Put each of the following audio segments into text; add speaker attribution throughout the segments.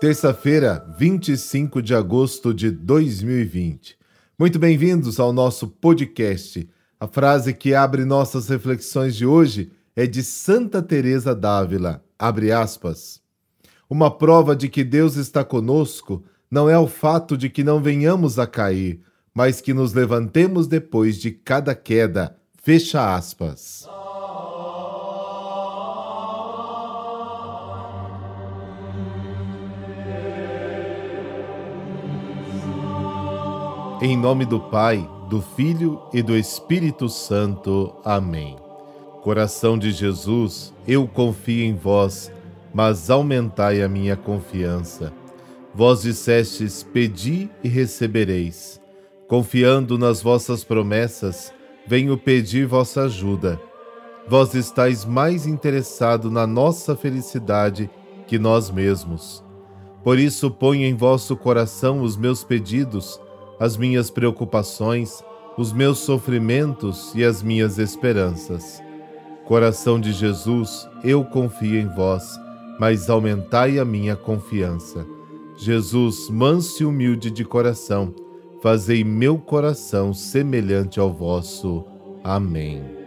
Speaker 1: terça-feira, 25 de agosto de 2020. Muito bem-vindos ao nosso podcast. A frase que abre nossas reflexões de hoje é de Santa Teresa d'Ávila, abre aspas. Uma prova de que Deus está conosco não é o fato de que não venhamos a cair, mas que nos levantemos depois de cada queda. Fecha aspas. Em nome do Pai, do Filho e do Espírito Santo. Amém. Coração de Jesus, eu confio em vós, mas aumentai a minha confiança. Vós dissestes: Pedi e recebereis. Confiando nas vossas promessas, venho pedir vossa ajuda. Vós estáis mais interessado na nossa felicidade que nós mesmos. Por isso ponho em vosso coração os meus pedidos as minhas preocupações, os meus sofrimentos e as minhas esperanças. Coração de Jesus, eu confio em vós, mas aumentai a minha confiança. Jesus, manso e humilde de coração, fazei meu coração semelhante ao vosso. Amém.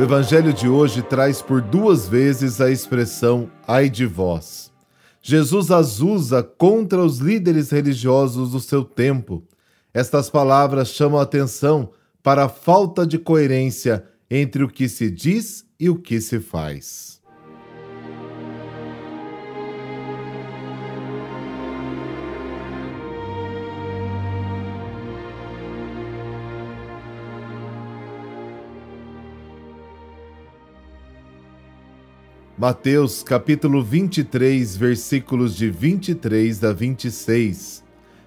Speaker 1: O evangelho de hoje traz por duas vezes a expressão ai de vós. Jesus as usa contra os líderes religiosos do seu tempo. Estas palavras chamam a atenção para a falta de coerência entre o que se diz e o que se faz. Mateus capítulo 23, versículos de 23 a 26.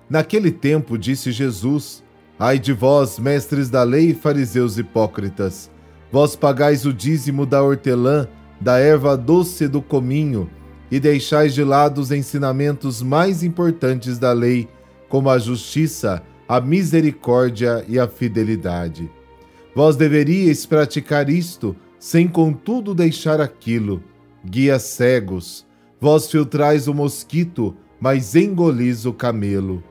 Speaker 1: Naquele tempo disse Jesus: Ai de vós, mestres da lei e fariseus hipócritas, vós pagais o dízimo da hortelã, da erva doce do cominho, e deixais de lado os ensinamentos mais importantes da lei, como a justiça, a misericórdia e a fidelidade. Vós deveríeis praticar isto, sem contudo deixar aquilo guias cegos, vós filtrais o mosquito, mas engolis o camelo.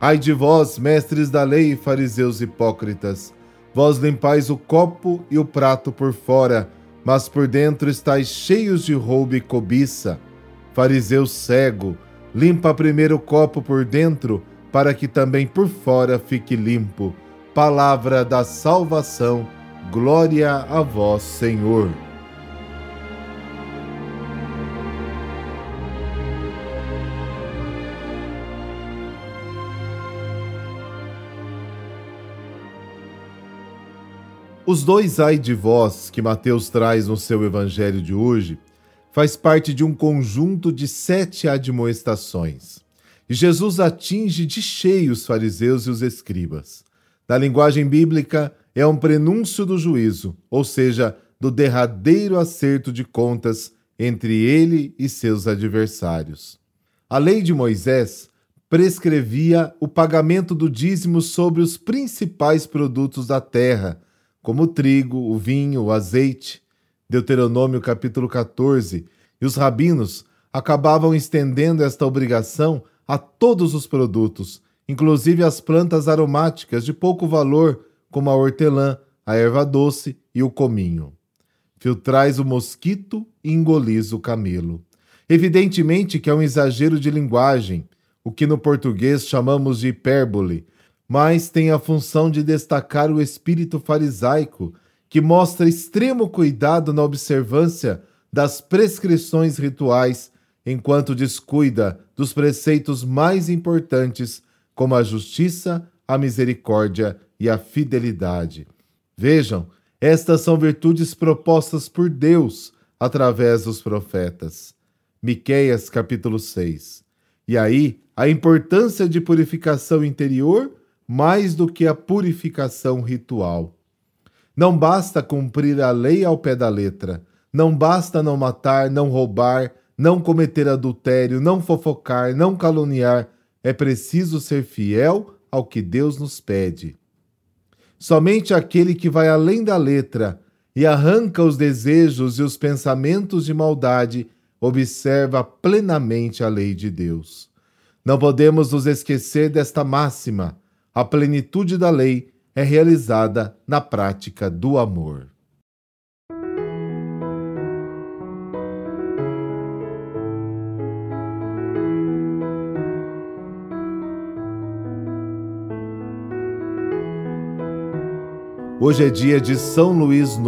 Speaker 1: Ai de vós, mestres da lei fariseus hipócritas, vós limpais o copo e o prato por fora, mas por dentro estáis cheios de roubo e cobiça. Fariseu cego, limpa primeiro o copo por dentro, para que também por fora fique limpo. Palavra da salvação, glória a vós, Senhor. Os dois ai de vós que Mateus traz no seu evangelho de hoje faz parte de um conjunto de sete admoestações. E Jesus atinge de cheio os fariseus e os escribas. Na linguagem bíblica, é um prenúncio do juízo, ou seja, do derradeiro acerto de contas entre ele e seus adversários. A lei de Moisés prescrevia o pagamento do dízimo sobre os principais produtos da terra como o trigo, o vinho, o azeite. Deuteronômio capítulo 14. E os rabinos acabavam estendendo esta obrigação a todos os produtos, inclusive as plantas aromáticas de pouco valor, como a hortelã, a erva doce e o cominho. Filtrais o mosquito e engolis o camelo. Evidentemente que é um exagero de linguagem, o que no português chamamos de hipérbole, mas tem a função de destacar o espírito farisaico, que mostra extremo cuidado na observância das prescrições rituais, enquanto descuida dos preceitos mais importantes, como a justiça, a misericórdia e a fidelidade. Vejam, estas são virtudes propostas por Deus através dos profetas. Miqueias capítulo 6. E aí, a importância de purificação interior mais do que a purificação ritual. Não basta cumprir a lei ao pé da letra, não basta não matar, não roubar, não cometer adultério, não fofocar, não caluniar, é preciso ser fiel ao que Deus nos pede. Somente aquele que vai além da letra e arranca os desejos e os pensamentos de maldade observa plenamente a lei de Deus. Não podemos nos esquecer desta máxima: a plenitude da lei é realizada na prática do amor. Hoje é dia de São Luís IX.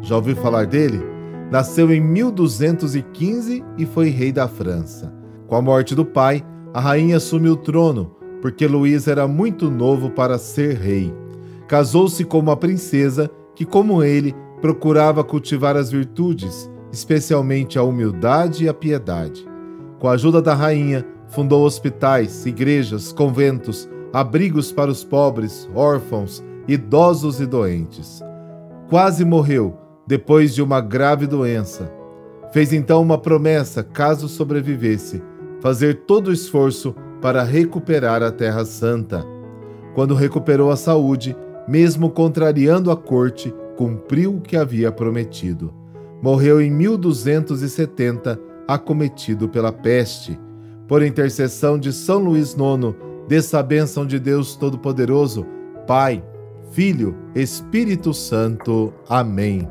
Speaker 1: Já ouviu falar dele? Nasceu em 1215 e foi rei da França. Com a morte do pai, a rainha assumiu o trono, porque Luís era muito novo para ser rei. Casou-se com uma princesa que, como ele, procurava cultivar as virtudes, especialmente a humildade e a piedade. Com a ajuda da rainha, fundou hospitais, igrejas, conventos, abrigos para os pobres, órfãos, idosos e doentes. Quase morreu depois de uma grave doença. Fez então uma promessa, caso sobrevivesse, fazer todo o esforço para recuperar a Terra Santa. Quando recuperou a saúde, mesmo contrariando a corte, cumpriu o que havia prometido. Morreu em 1270, acometido pela peste. Por intercessão de São Luís IX, dessa bênção de Deus Todo-Poderoso, Pai, Filho, Espírito Santo. Amém.